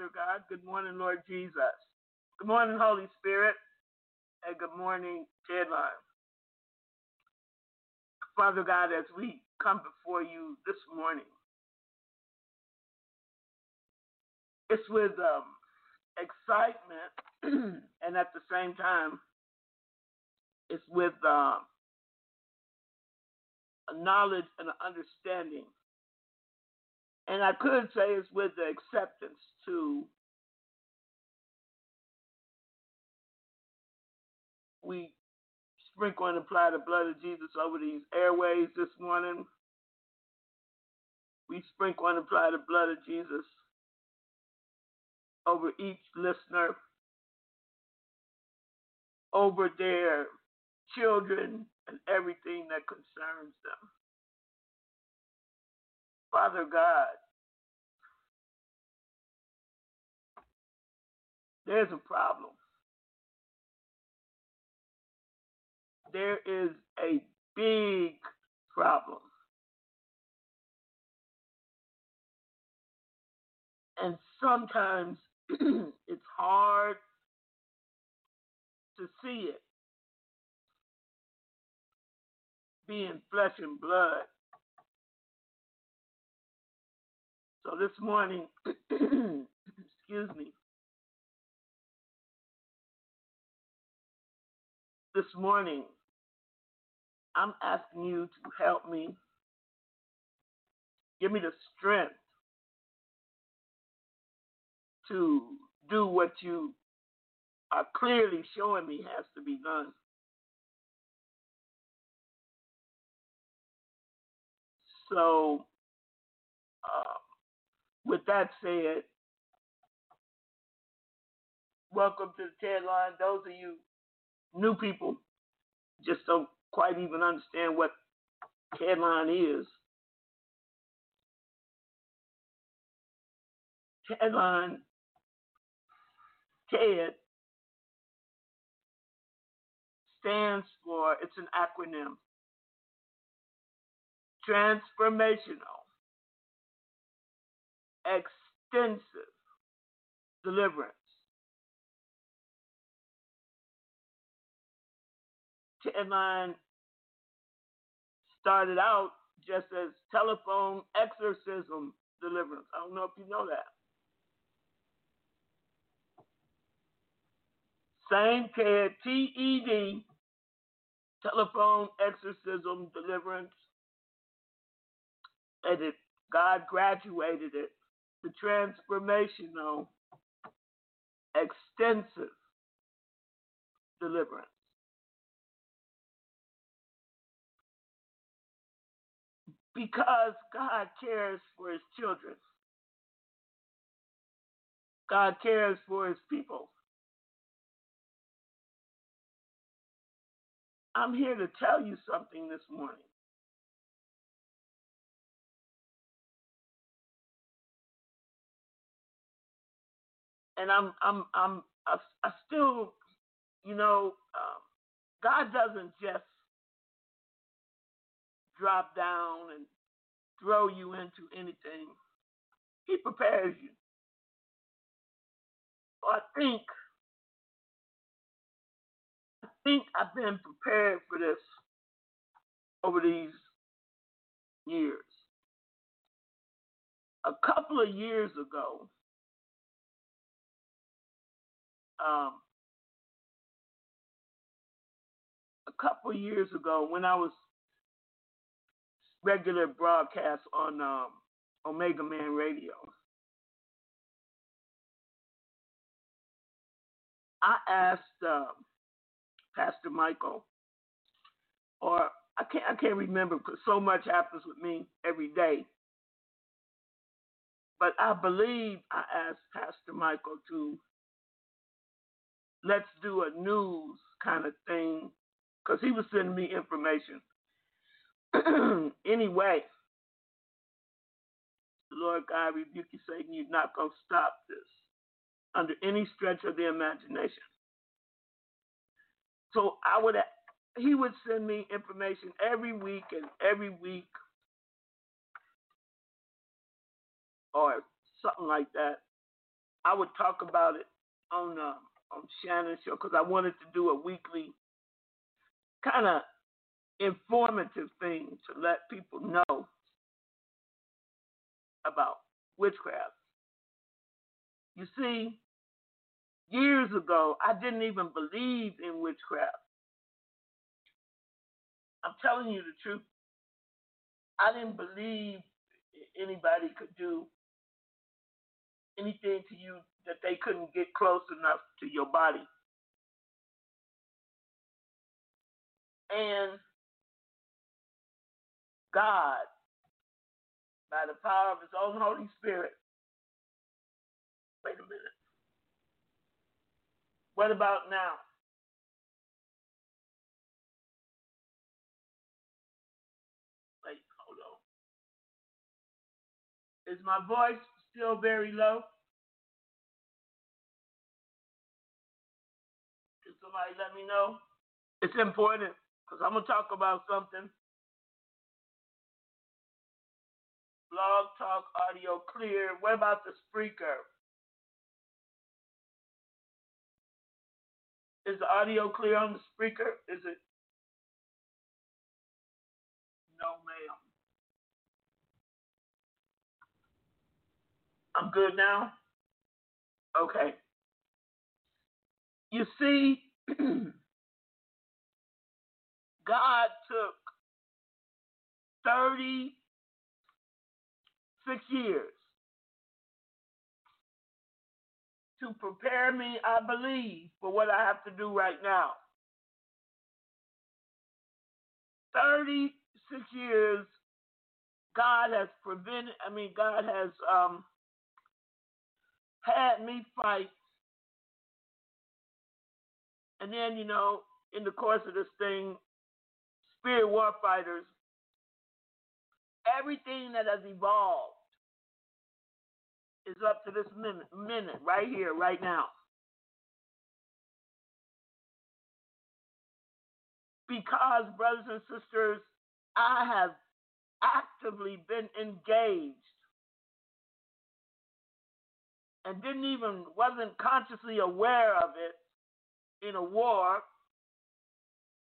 Father God. Good morning, Lord Jesus. Good morning, Holy Spirit. And good morning, TED Line. Father God, as we come before you this morning, it's with um, excitement and at the same time, it's with um, a knowledge and an understanding. And I could say it's with the acceptance to we sprinkle and apply the blood of Jesus over these airways this morning. We sprinkle and apply the blood of Jesus over each listener, over their children, and everything that concerns them. Father God, there's a problem. There is a big problem. And sometimes it's hard to see it being flesh and blood. So this morning, excuse me, this morning, I'm asking you to help me. Give me the strength to do what you are clearly showing me has to be done. So, uh, with that said, welcome to the TED Line. Those of you new people just don't quite even understand what TED Line is. TED Line, TED stands for, it's an acronym, Transformational Extensive Deliverance. TED Line started out just as telephone exorcism deliverance. I don't know if you know that. Same TED, T E D, telephone exorcism deliverance. And it, God graduated it to transformational, extensive deliverance. Because God cares for his children. God cares for his people. I'm here to tell you something this morning. And I'm, I'm, I'm, I, I still, you know, um, God doesn't just drop down and throw you into anything. He prepares you. I think, I think I've been prepared for this over these years. A couple of years ago, um, a couple years ago, when I was regular broadcast on um, Omega Man Radio, I asked um, Pastor Michael, or I can't I can't remember because so much happens with me every day. But I believe I asked Pastor Michael to let's do a news kind of thing because he was sending me information. anyway, Lord God, rebuke you, Satan. You're not going to stop this under any stretch of the imagination. So I would, he would send me information every week and every week, or something like that. I would talk about it on um, on Shannon's show because I wanted to do a weekly kind of informative thing to let people know about witchcraft. You see, years ago, I didn't even believe in witchcraft. I'm telling you the truth. I didn't believe anybody could do anything to you that they couldn't get close enough to your body. And God, by the power of his own Holy Spirit, wait a minute. What about now? Wait, hold on. Is my voice still very low? Can somebody let me know? It's important because I'm going to talk about something. Blog Talk Audio Clear. What about the Spreaker? Is the audio clear on the Spreaker? Is it? No, ma'am. I'm good now? Okay. You see, God took 36 years to prepare me, I believe, for what I have to do right now. 36 years, God has prevented, I mean, God has um, had me fight. And then, you know, in the course of this thing, spirit war fighters, everything that has evolved is up to this minute, minute right here, right now. Because, brothers and sisters, I have actively been engaged and didn't even, wasn't consciously aware of it in a war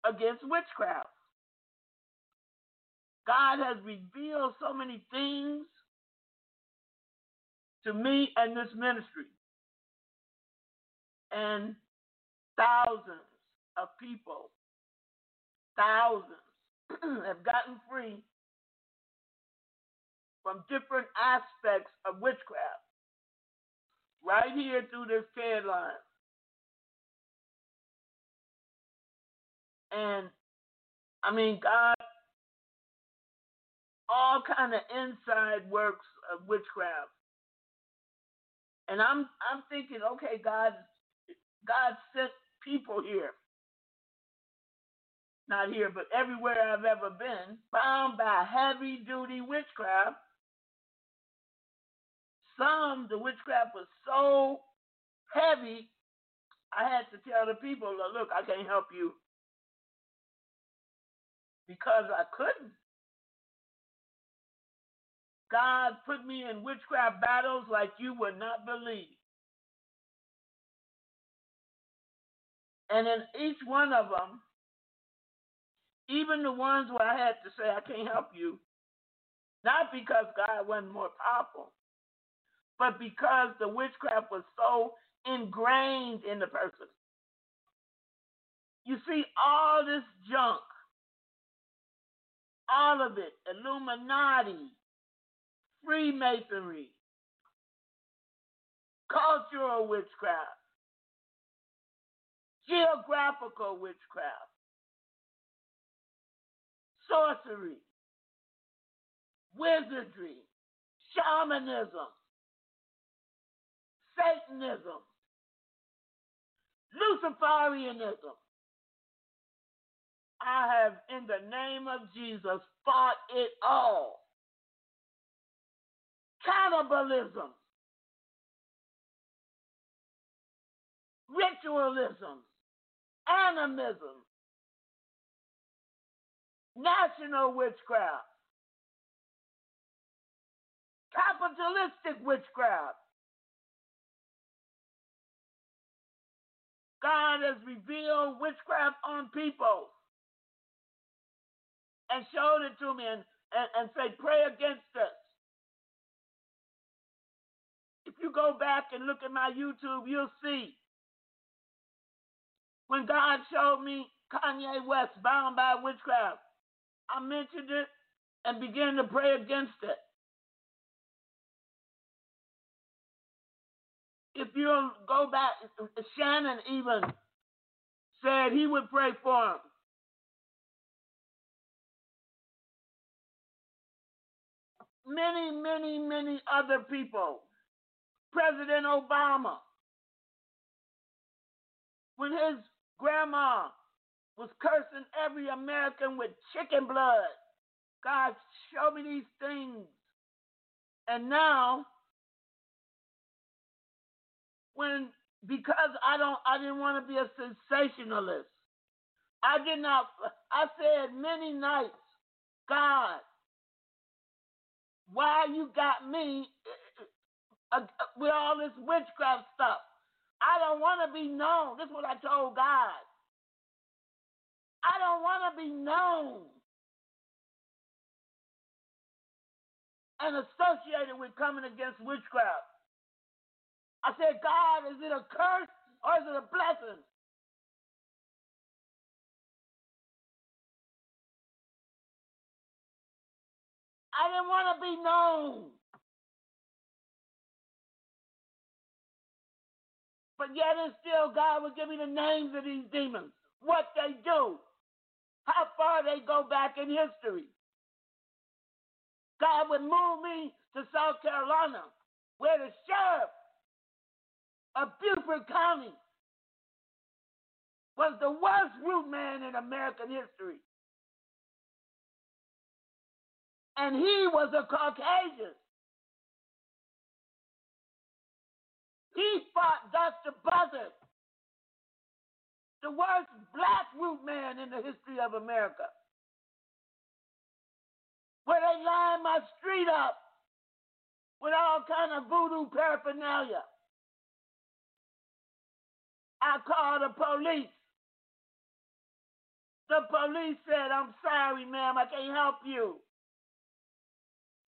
against witchcraft. God has revealed so many things to me and this ministry. And thousands of people, thousands, have gotten free from different aspects of witchcraft right here through this TED line. And I mean, God, all kind of inside works of witchcraft. And I'm I'm thinking, okay, God, God sent people here. Not here, but everywhere I've ever been, bound by heavy duty witchcraft. Some the witchcraft was so heavy, I had to tell the people, look, I can't help you because I couldn't. God put me in witchcraft battles like you would not believe. And in each one of them, even the ones where I had to say, I can't help you, not because God wasn't more powerful, but because the witchcraft was so ingrained in the person. You see, all this junk, all of it, Illuminati, Freemasonry, cultural witchcraft, geographical witchcraft, sorcery, wizardry, shamanism, Satanism, Luciferianism. I have, in the name of Jesus, fought it all. Cannibalism, ritualism, animism, national witchcraft, capitalistic witchcraft. God has revealed witchcraft on people and showed it to me and, and, and say, pray against us. If you go back and look at my YouTube, you'll see when God showed me Kanye West bound by witchcraft, I mentioned it and began to pray against it. If you go back, Shannon even said he would pray for him. Many, many, many other people. President Obama, when his grandma was cursing every American with chicken blood. God, show me these things. And now, when because I don't I didn't want to be a sensationalist. I did not I said many nights, God, why you got me uh, uh, with all this witchcraft stuff? I don't want to be known. This is what I told God. I don't want to be known and associated with coming against witchcraft. I said, God, is it a curse or is it a blessing? I didn't want to be known. But yet and still, God would give me the names of these demons, what they do, how far they go back in history. God would move me to South Carolina, where the sheriff of Beaufort County was the worst root man in American history. And he was a Caucasian. He fought Dr. Buzzard, the worst black root man in the history of America. Where they lined my street up with all kind of voodoo paraphernalia. I called the police. The police said, I'm sorry, ma'am, I can't help you.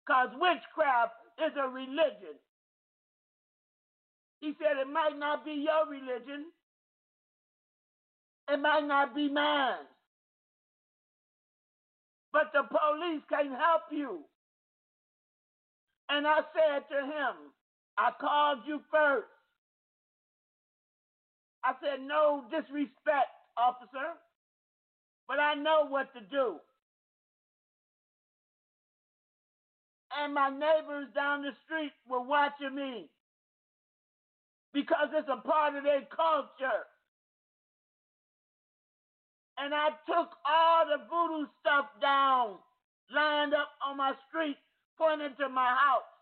Because witchcraft is a religion. He said, It might not be your religion, it might not be mine. But the police can't help you. And I said to him, I called you first. I said, No disrespect, officer, but I know what to do. And my neighbors down the street were watching me because it's a part of their culture. And I took all the voodoo stuff down, lined up on my street, pointing to my house.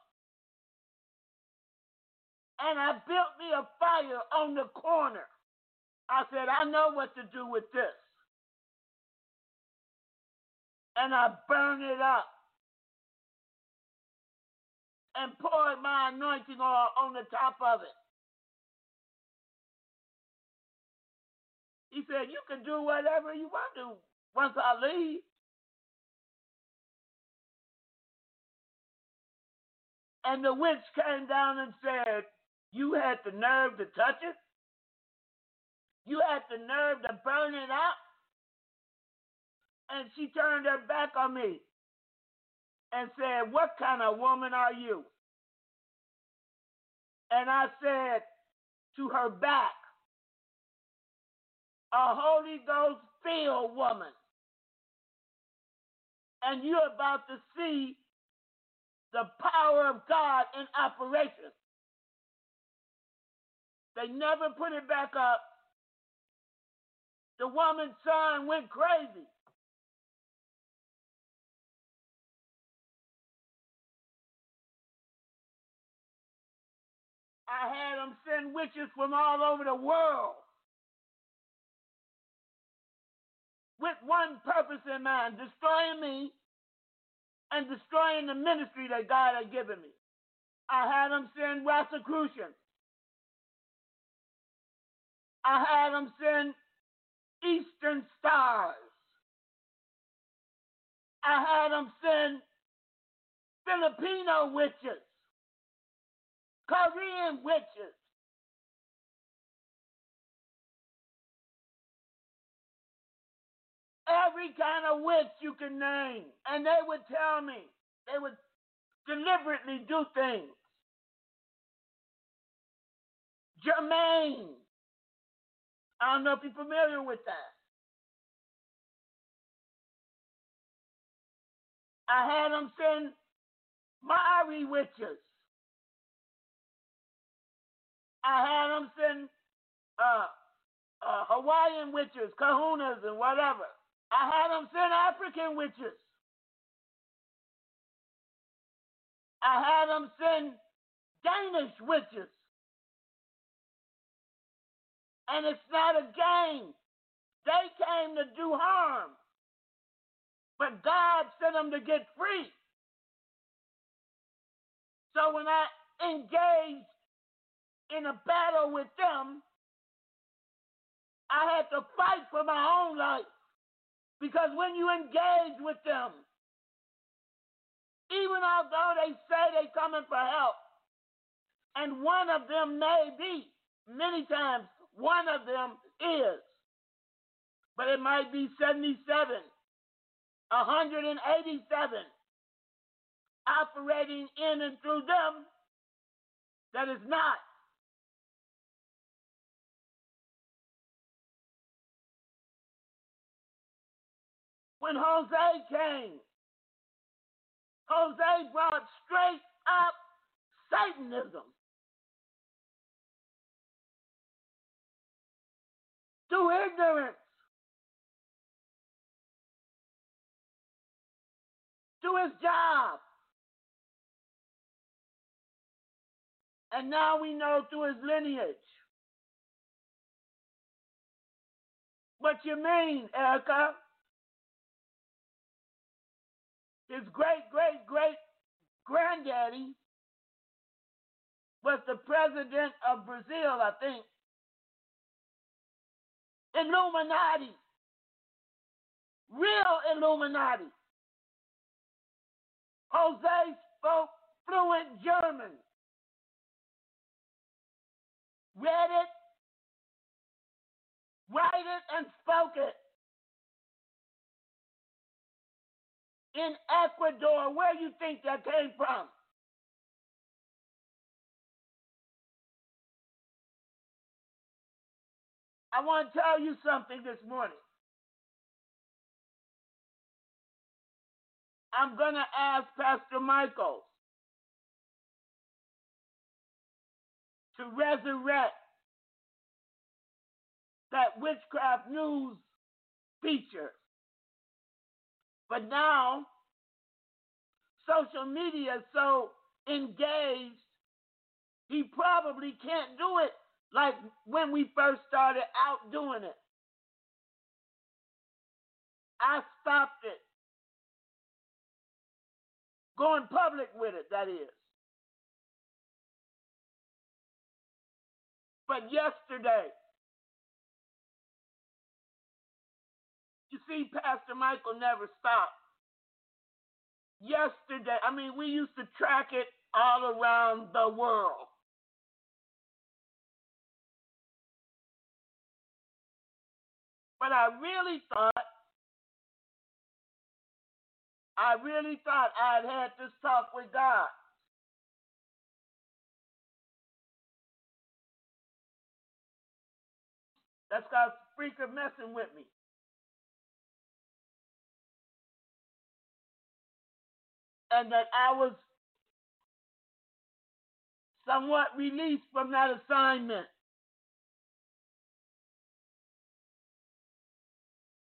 And I built me a fire on the corner. I said, I know what to do with this. And I burned it up and poured my anointing oil on the top of it. He said, You can do whatever you want to once I leave. And the witch came down and said, You had the nerve to touch it? You had the nerve to burn it out? And she turned her back on me and said, What kind of woman are you? And I said to her back, A Holy Ghost filled woman. And you're about to see the power of God in operation. They never put it back up. The woman's son went crazy. I had them send witches from all over the world with one purpose in mind destroying me and destroying the ministry that God had given me. I had them send Rosicrucians. I had them send Eastern stars. I had them send Filipino witches. Korean witches. Every kind of witch you can name. And they would tell me, they would deliberately do things. Jermaine. I don't know if you're familiar with that. I had them send Maori witches. I had them send uh, uh, Hawaiian witches, kahunas, and whatever. I had them send African witches. I had them send Danish witches. And it's not a game. They came to do harm. But God sent them to get free. So when I engaged in a battle with them, I had to fight for my own life. Because when you engage with them, even although they say they're coming for help, and one of them may be, many times one of them is, but it might be 77, 187 operating in and through them that is not. When Jose came, Jose brought straight up Satanism. Through ignorance. To his job. And now we know through his lineage. What you mean, Erica? His great, great, great granddaddy was the president of Brazil, I think. Illuminati. Real Illuminati. Jose spoke fluent German. Read it, write it, and spoke it. In Ecuador, where you think that came from? I want to tell you something this morning. I'm going to ask Pastor Michaels to resurrect that witchcraft news feature. But now, social media is so engaged, he probably can't do it like when we first started out doing it. I stopped it. Going public with it, that is. But yesterday, you see Pastor Michael never stopped. Yesterday, I mean, we used to track it all around the world. But I really thought, I really thought I'd had this talk with God. That's God's freaker messing with me. And that I was somewhat released from that assignment.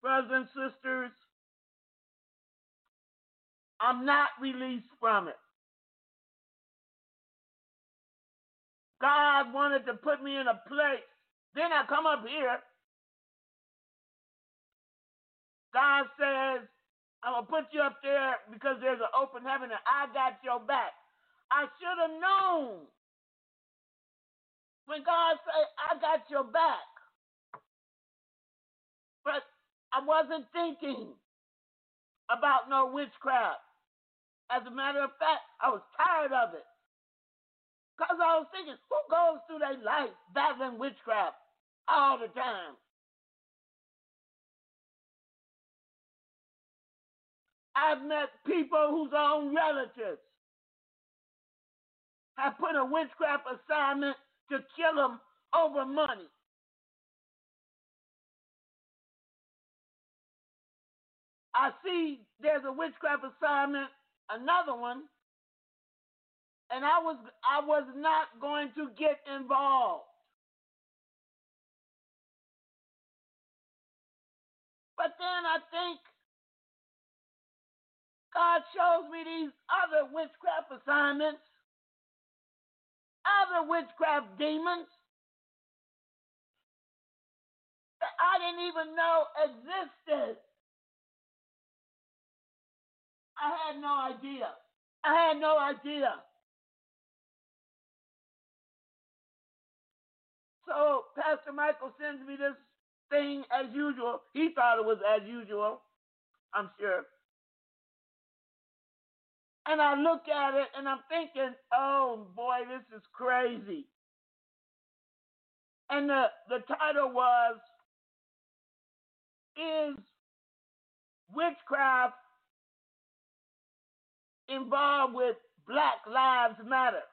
Brothers and sisters, I'm not released from it. God wanted to put me in a place. Then I come up here. God says, I'm going to put you up there because there's an open heaven and I got your back. I should have known when God said, I got your back. I wasn't thinking about no witchcraft. As a matter of fact, I was tired of it. Because I was thinking, who goes through their life battling witchcraft all the time? I've met people whose own relatives have put a witchcraft assignment to kill them over money. I see there's a witchcraft assignment, another one, and I was I was not going to get involved. But then I think God shows me these other witchcraft assignments, other witchcraft demons that I didn't even know existed. I had no idea. I had no idea. So Pastor Michael sends me this thing as usual. He thought it was as usual, I'm sure. And I look at it and I'm thinking, oh boy, this is crazy. And the, the title was Is Witchcraft involved with Black Lives Matter?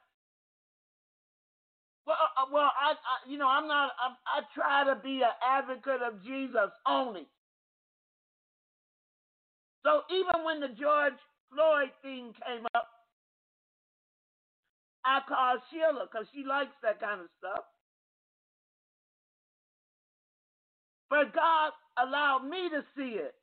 Well, uh, well, I, I, you know, I'm not. I'm, I try to be an advocate of Jesus only. So even when the George Floyd thing came up, I called Sheila because she likes that kind of stuff. But God allowed me to see it.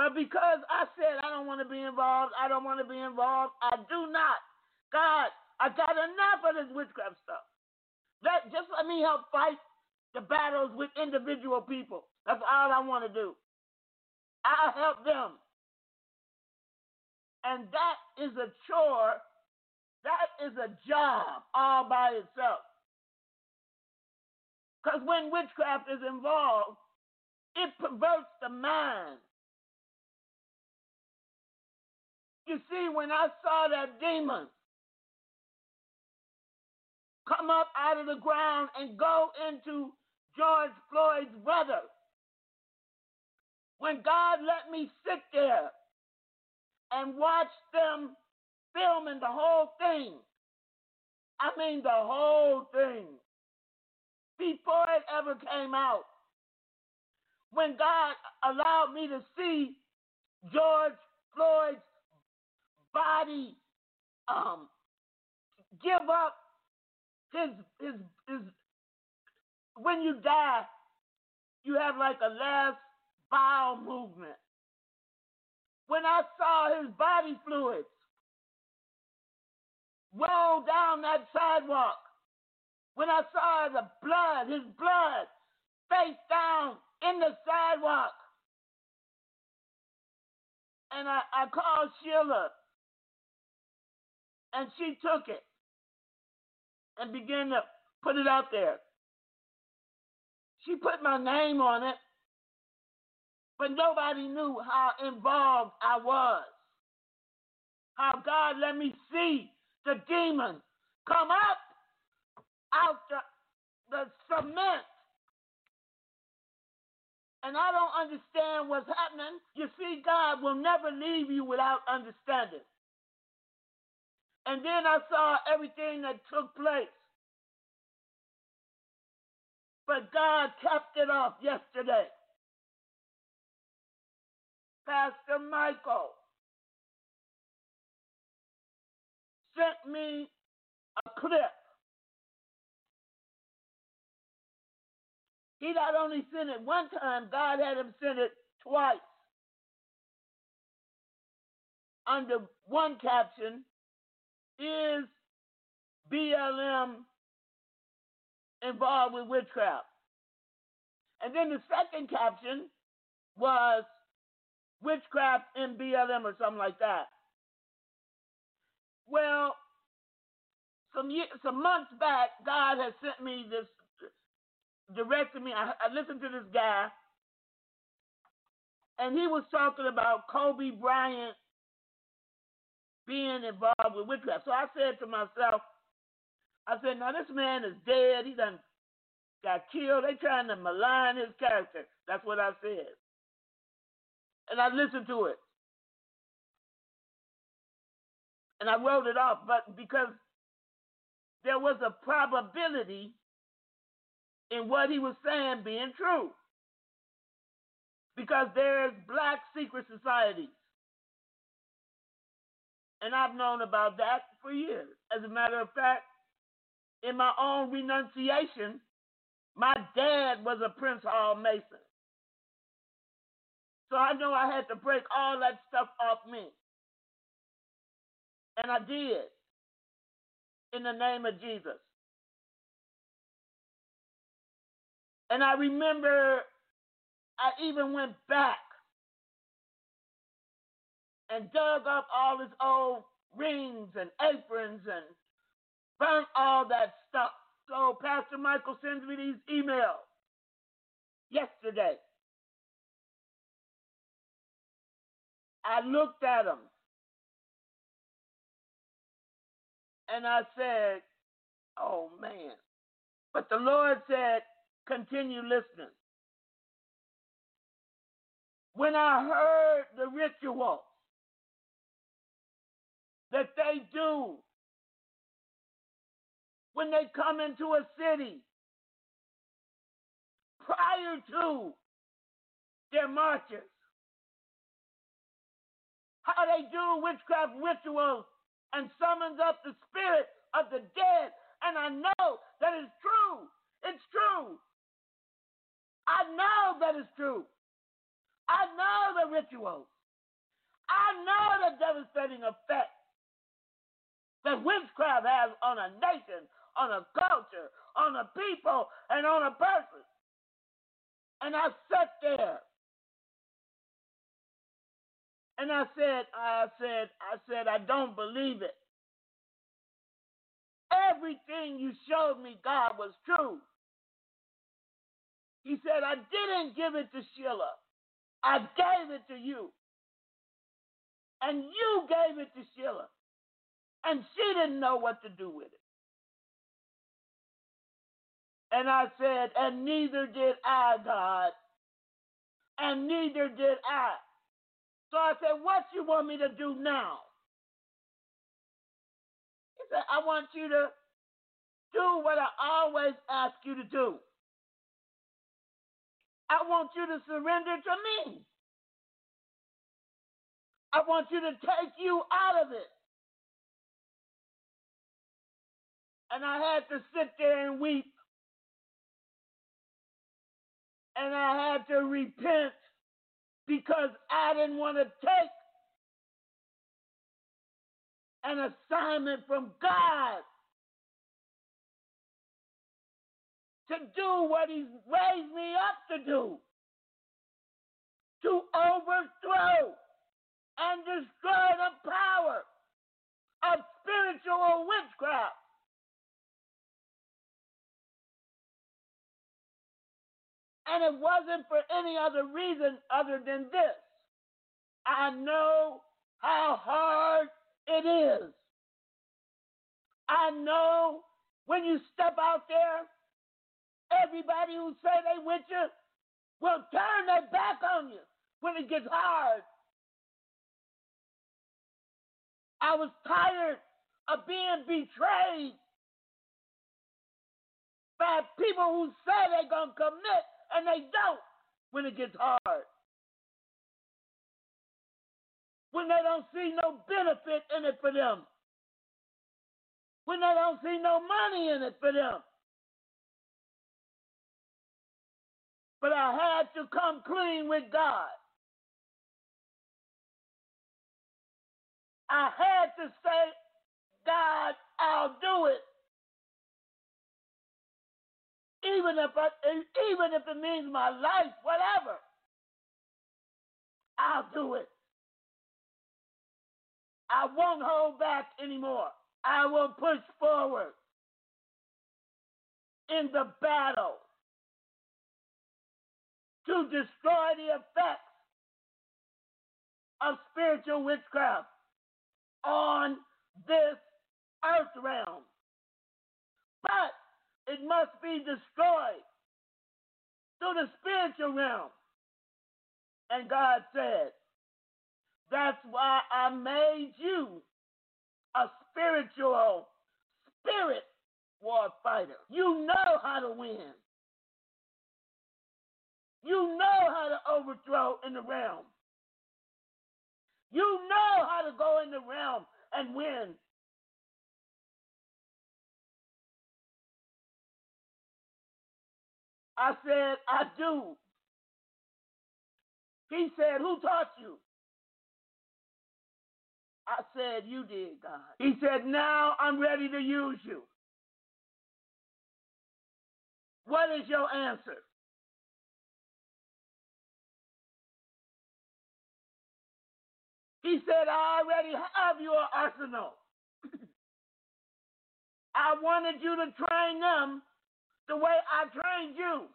But because I said I don't want to be involved, I don't want to be involved, I do not. God I got enough of this witchcraft stuff. Let just let me help fight the battles with individual people. That's all I want to do. I'll help them. And that is a chore. That is a job all by itself. Because when witchcraft is involved, it perverts the mind. You see, when I saw that demon, come up out of the ground and go into George Floyd's brother. When God let me sit there and watch them filming the whole thing, I mean the whole thing, before it ever came out, when God allowed me to see George Floyd's body um, give up his his his when you die, you have like a last bowel movement. When I saw his body fluids roll down that sidewalk, when I saw the blood, his blood face down in the sidewalk, and I, I called Sheila, and she took it and began to put it out there. She put my name on it, but nobody knew how involved I was. How God let me see the demons come up out the, the cement. And I don't understand what's happening. You see, God will never leave you without understanding. And then I saw everything that took place. But God kept it off yesterday. Pastor Michael sent me a clip. He not only sent it one time, God had him send it twice. Under one caption, is BLM involved with witchcraft? And then the second caption was witchcraft in BLM or something like that. Well, some some months back, God has sent me this, directed me. I, I listened to this guy, and he was talking about Kobe Bryant being involved with witchcraft. So I said to myself, I said, now this man is dead. He done got killed. They trying to malign his character. That's what I said. And I listened to it. And I wrote it off, but because there was a probability in what he was saying being true. Because there's black secret societies. And I've known about that for years. As a matter of fact, in my own renunciation, my dad was a Prince Hall Mason. So I know I had to break all that stuff off me. And I did. In the name of Jesus. And I remember I even went back and dug up all his old rings and aprons and burnt all that stuff. So Pastor Michael sends me these emails yesterday. I looked at them and I said, oh man. But the Lord said, continue listening. When I heard the ritual that they do when they come into a city prior to their marches. How they do witchcraft rituals and summons up the spirit of the dead. And I know that is true. It's true. I know that is true. I know the rituals. I know the devastating effect that witchcraft has on a nation, on a culture, on a people, and on a person. And I sat there. And I said, I said, I said, I don't believe it. Everything you showed me, God, was true. He said, I didn't give it to Sheila. I gave it to you. And you gave it to Sheila. And she didn't know what to do with it. And I said, and neither did I, God. And neither did I. So I said, what you want me to do now? He said, I want you to do what I always ask you to do. I want you to surrender to me. I want you to take you out of it. And I had to sit there and weep. And I had to repent because I didn't want to take an assignment from God to do what He's raised me up to do to overthrow and destroy the power of spiritual witchcraft. And it wasn't for any other reason other than this. I know how hard it is. I know when you step out there, everybody who say they with you will turn their back on you when it gets hard. I was tired of being betrayed by people who say they're going to commit and they don't when it gets hard. When they don't see no benefit in it for them. When they don't see no money in it for them. But I had to come clean with God. I had to say, God, I'll do it. Even if I, even if it means my life, whatever. I'll do it. I won't hold back anymore. I will push forward in the battle to destroy the effects of spiritual witchcraft on this earth realm. But it must be destroyed through the spiritual realm. And God said, That's why I made you a spiritual spirit war fighter. You know how to win. You know how to overthrow in the realm. You know how to go in the realm and win. I said, I do. He said, Who taught you? I said, You did, God. He said, Now I'm ready to use you. What is your answer? He said, I already have your arsenal. I wanted you to train them the way I trained you.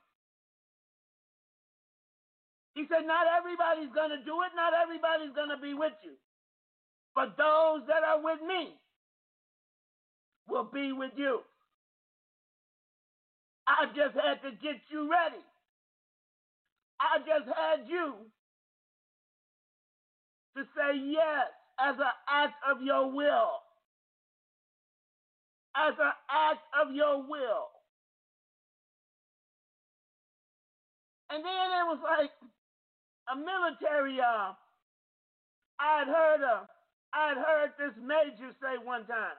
He said, Not everybody's going to do it, not everybody's going to be with you. But those that are with me will be with you. I just had to get you ready. I just had you to say yes as an act of your will. As an act of your will. And then it was like a military uh I'd heard a I'd heard this major say one time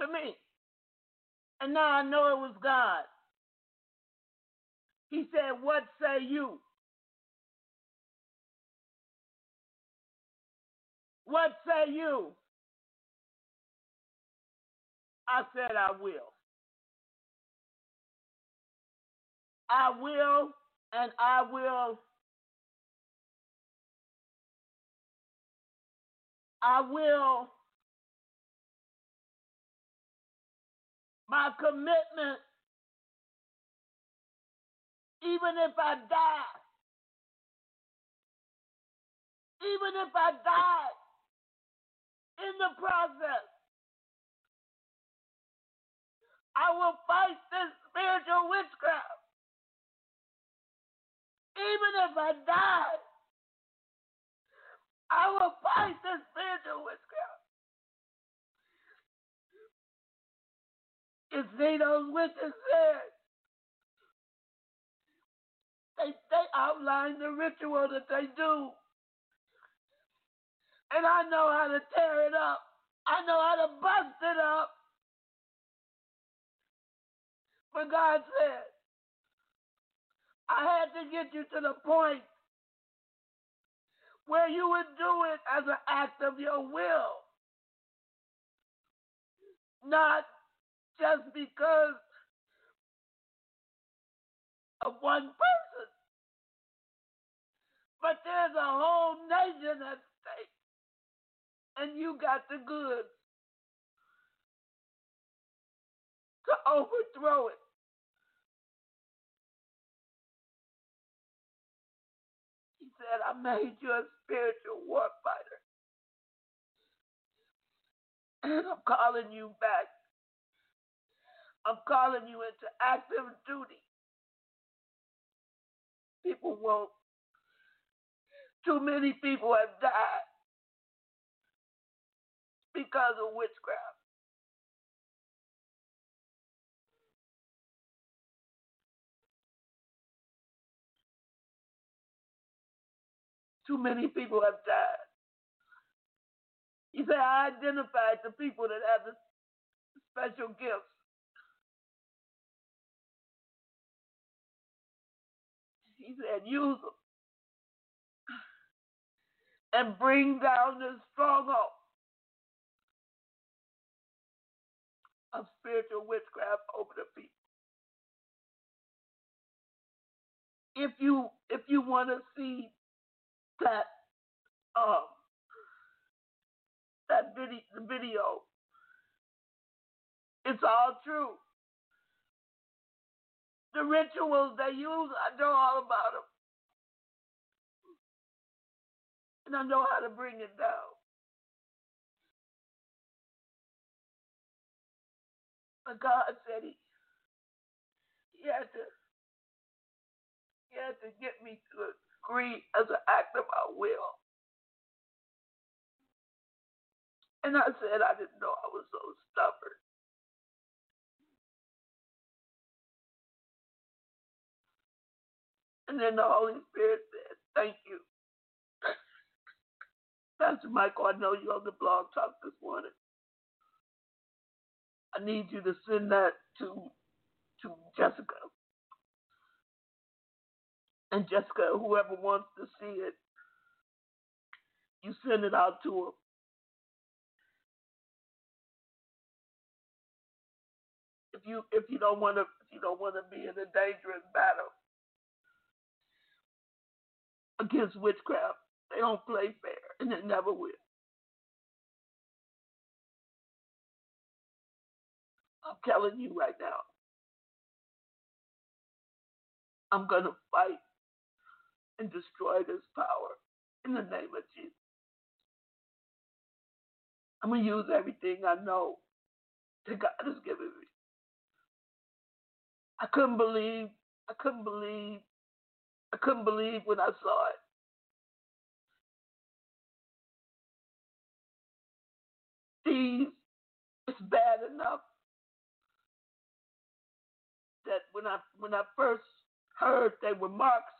to me. And now I know it was God. He said, What say you? What say you? I said, I will. I will, and I will. I will. My commitment, even if I die, even if I die in the process, I will fight this spiritual witchcraft. Even if I die, I will fight this spiritual witchcraft. You see those witches there? They they outline the ritual that they do. And I know how to tear it up. I know how to bust it up. But God said, I had to get you to the point where you would do it as an act of your will. Not just because of one person. But there's a whole nation at stake. And you got the goods to overthrow it. Said, I made you a spiritual warfighter. And I'm calling you back. I'm calling you into active duty. People won't. Too many people have died because of witchcraft. Too many people have died. He said, I identified the people that have the special gifts. He said, use them and bring down the stronghold of spiritual witchcraft over the people. If you if you want to see that um that video the video, it's all true. The rituals they use, I know all about them. And I know how to bring it down. But God said he, he had to he had to get me to agree as an act of my will. And I said I didn't know I was so stubborn. And then the Holy Spirit said, Thank you. Pastor Michael, I know you're on the blog talk this morning. I need you to send that to to Jessica. And Jessica, whoever wants to see it, you send it out to them. If you if you don't want to you don't want to be in a dangerous battle against witchcraft, they don't play fair, and they never will. I'm telling you right now. I'm to fight and destroy this power in the name of Jesus. I'm going to use everything I know that God has given me. I couldn't believe, I couldn't believe, I couldn't believe when I saw it. These, it's bad enough that when I when I first heard they were Marxists,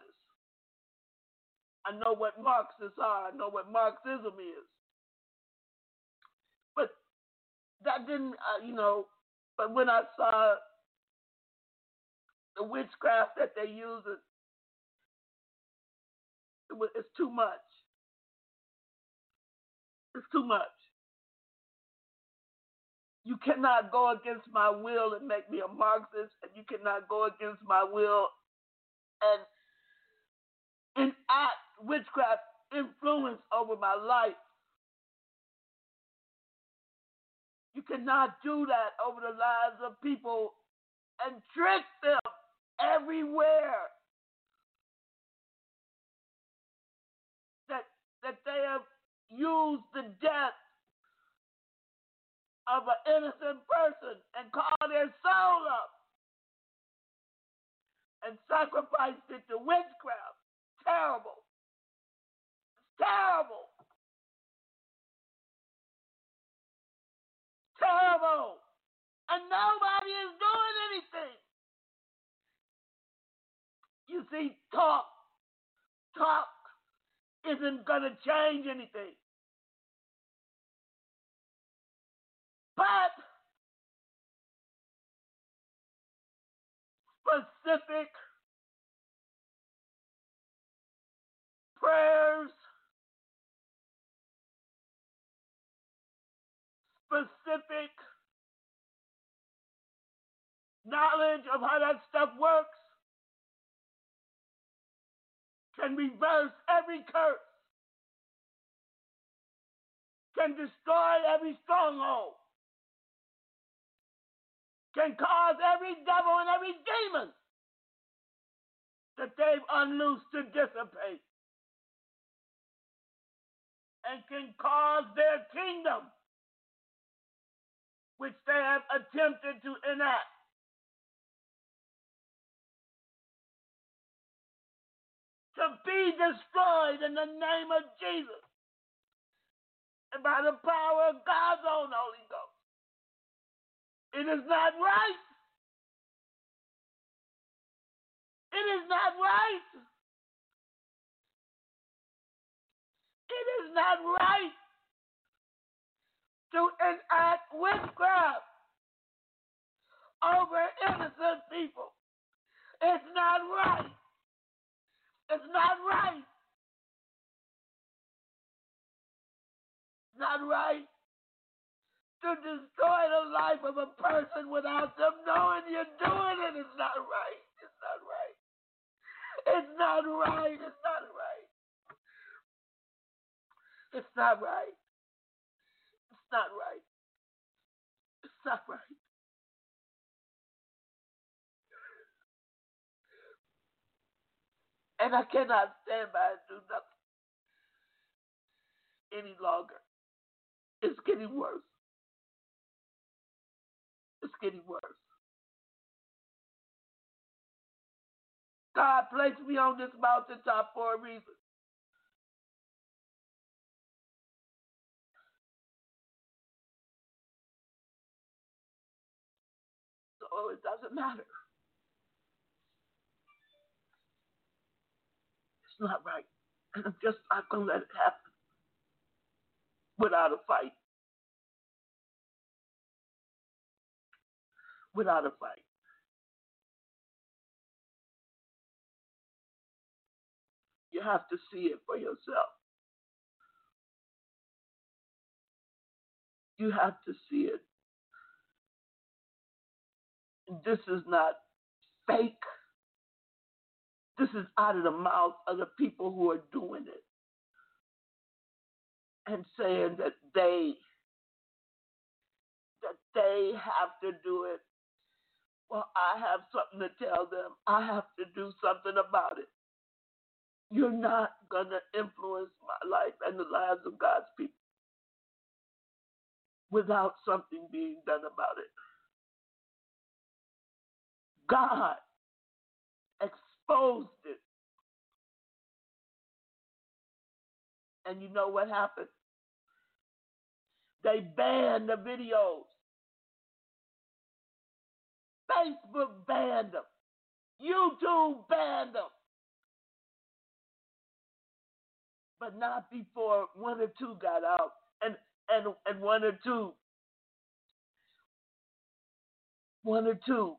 I know what Marxists are. I know what Marxism is. But that didn't, uh, you know. But when I saw the witchcraft that they use, it, it was, it's too much. It's too much. You cannot go against my will and make me a Marxist, and you cannot go against my will and enact witchcraft influence over my life. You cannot do that over the lives of people and trick them everywhere that that they have used the death of an innocent person and call their soul up and sacrificed it to witchcraft. Terrible. Terrible. Terrible. And nobody is doing anything. You see, talk, talk isn't going to change anything. But specific prayers, specific knowledge of how that stuff works can reverse every curse, can destroy every stronghold, can cause every devil and every demon that they've unloosed to dissipate. and can cause their kingdom, which they have attempted to enact, to be destroyed in the name of Jesus and by the power of God's own Holy Ghost. It is not right. It is not right. It is not right to enact witchcraft over innocent people. It's not right. It's not right. Not right to destroy the life of a person without them knowing you're doing it. It's not right. It's not right. It's not right. It's not right. It's not right. It's not right. It's not right. And I cannot stand by and do nothing any longer. It's getting worse. It's getting worse. God placed me on this mountaintop for a reason. So it doesn't matter. It's not right. And I'm just not going to let it happen without a fight. Without a fight. You have to see it for yourself. You have to see it. This is not fake. This is out of the mouth of the people who are doing it and saying that they that they have to do it. Well, I have something to tell them. I have to do something about it. You're not to influence my life and the lives of God's people without something being done about it. God exposed it. And you know what happened? They banned the videos. Facebook banned them. YouTube banned them. But not before one or two got out. And and and one or two one or two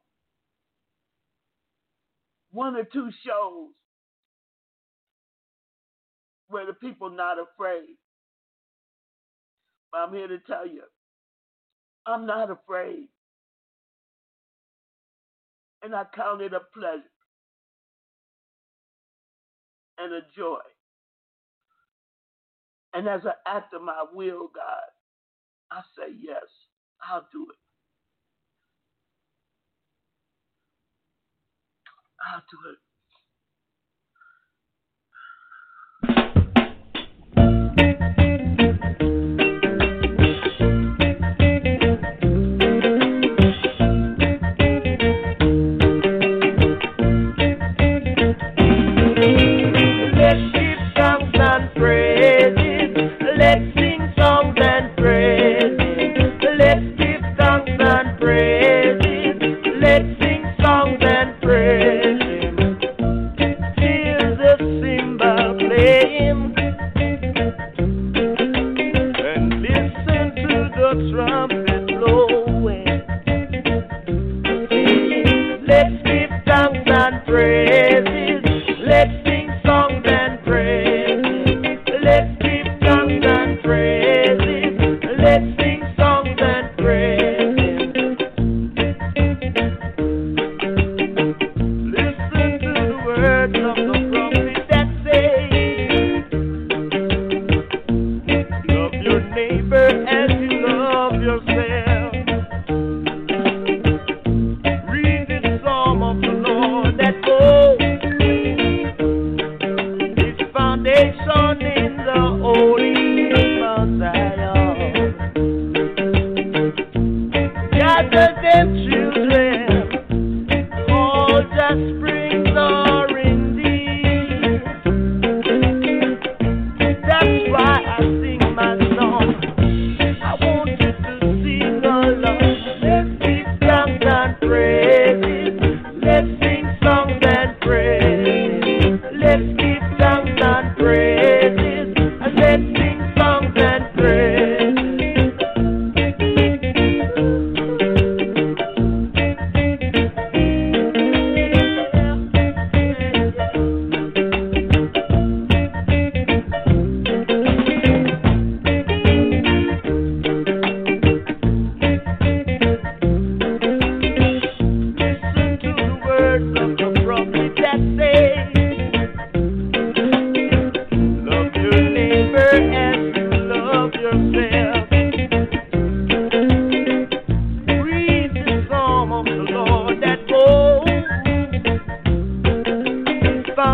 one or two shows where the people not afraid. But I'm here to tell you, I'm not afraid. And I count it a pleasure and a joy. And as an act of my will, God, I say yes, I'll do it. I'll do it. Let's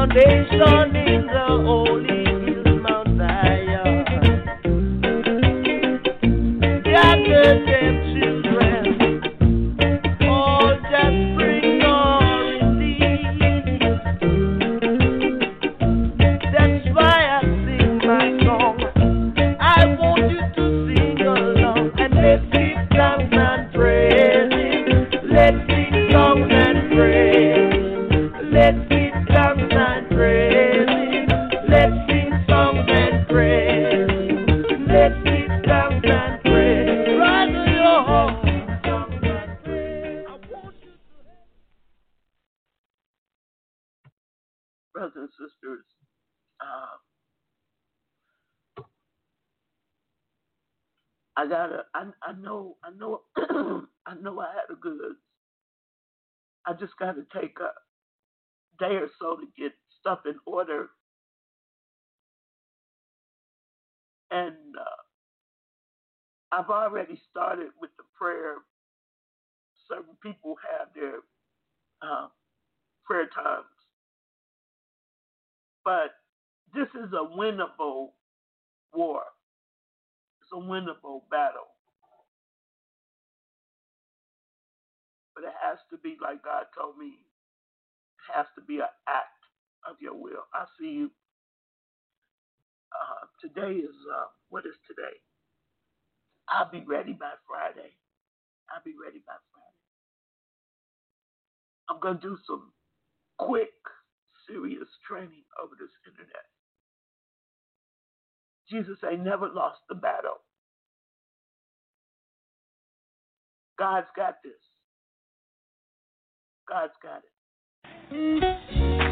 foundation in the holy hills, Mount Zion. Gather Just gotta take a day or so to get stuff in order, and uh, I've already started with the prayer. Certain people have their uh, prayer times but this is a winnable war. It's a winnable battle. But it has to be like God told me. It has to be an act of your will. I see you. Uh, today is uh, what is today? I'll be ready by Friday. I'll be ready by Friday. I'm gonna do some quick serious training over this internet. Jesus ain't never lost the battle. God's got this. God's got it.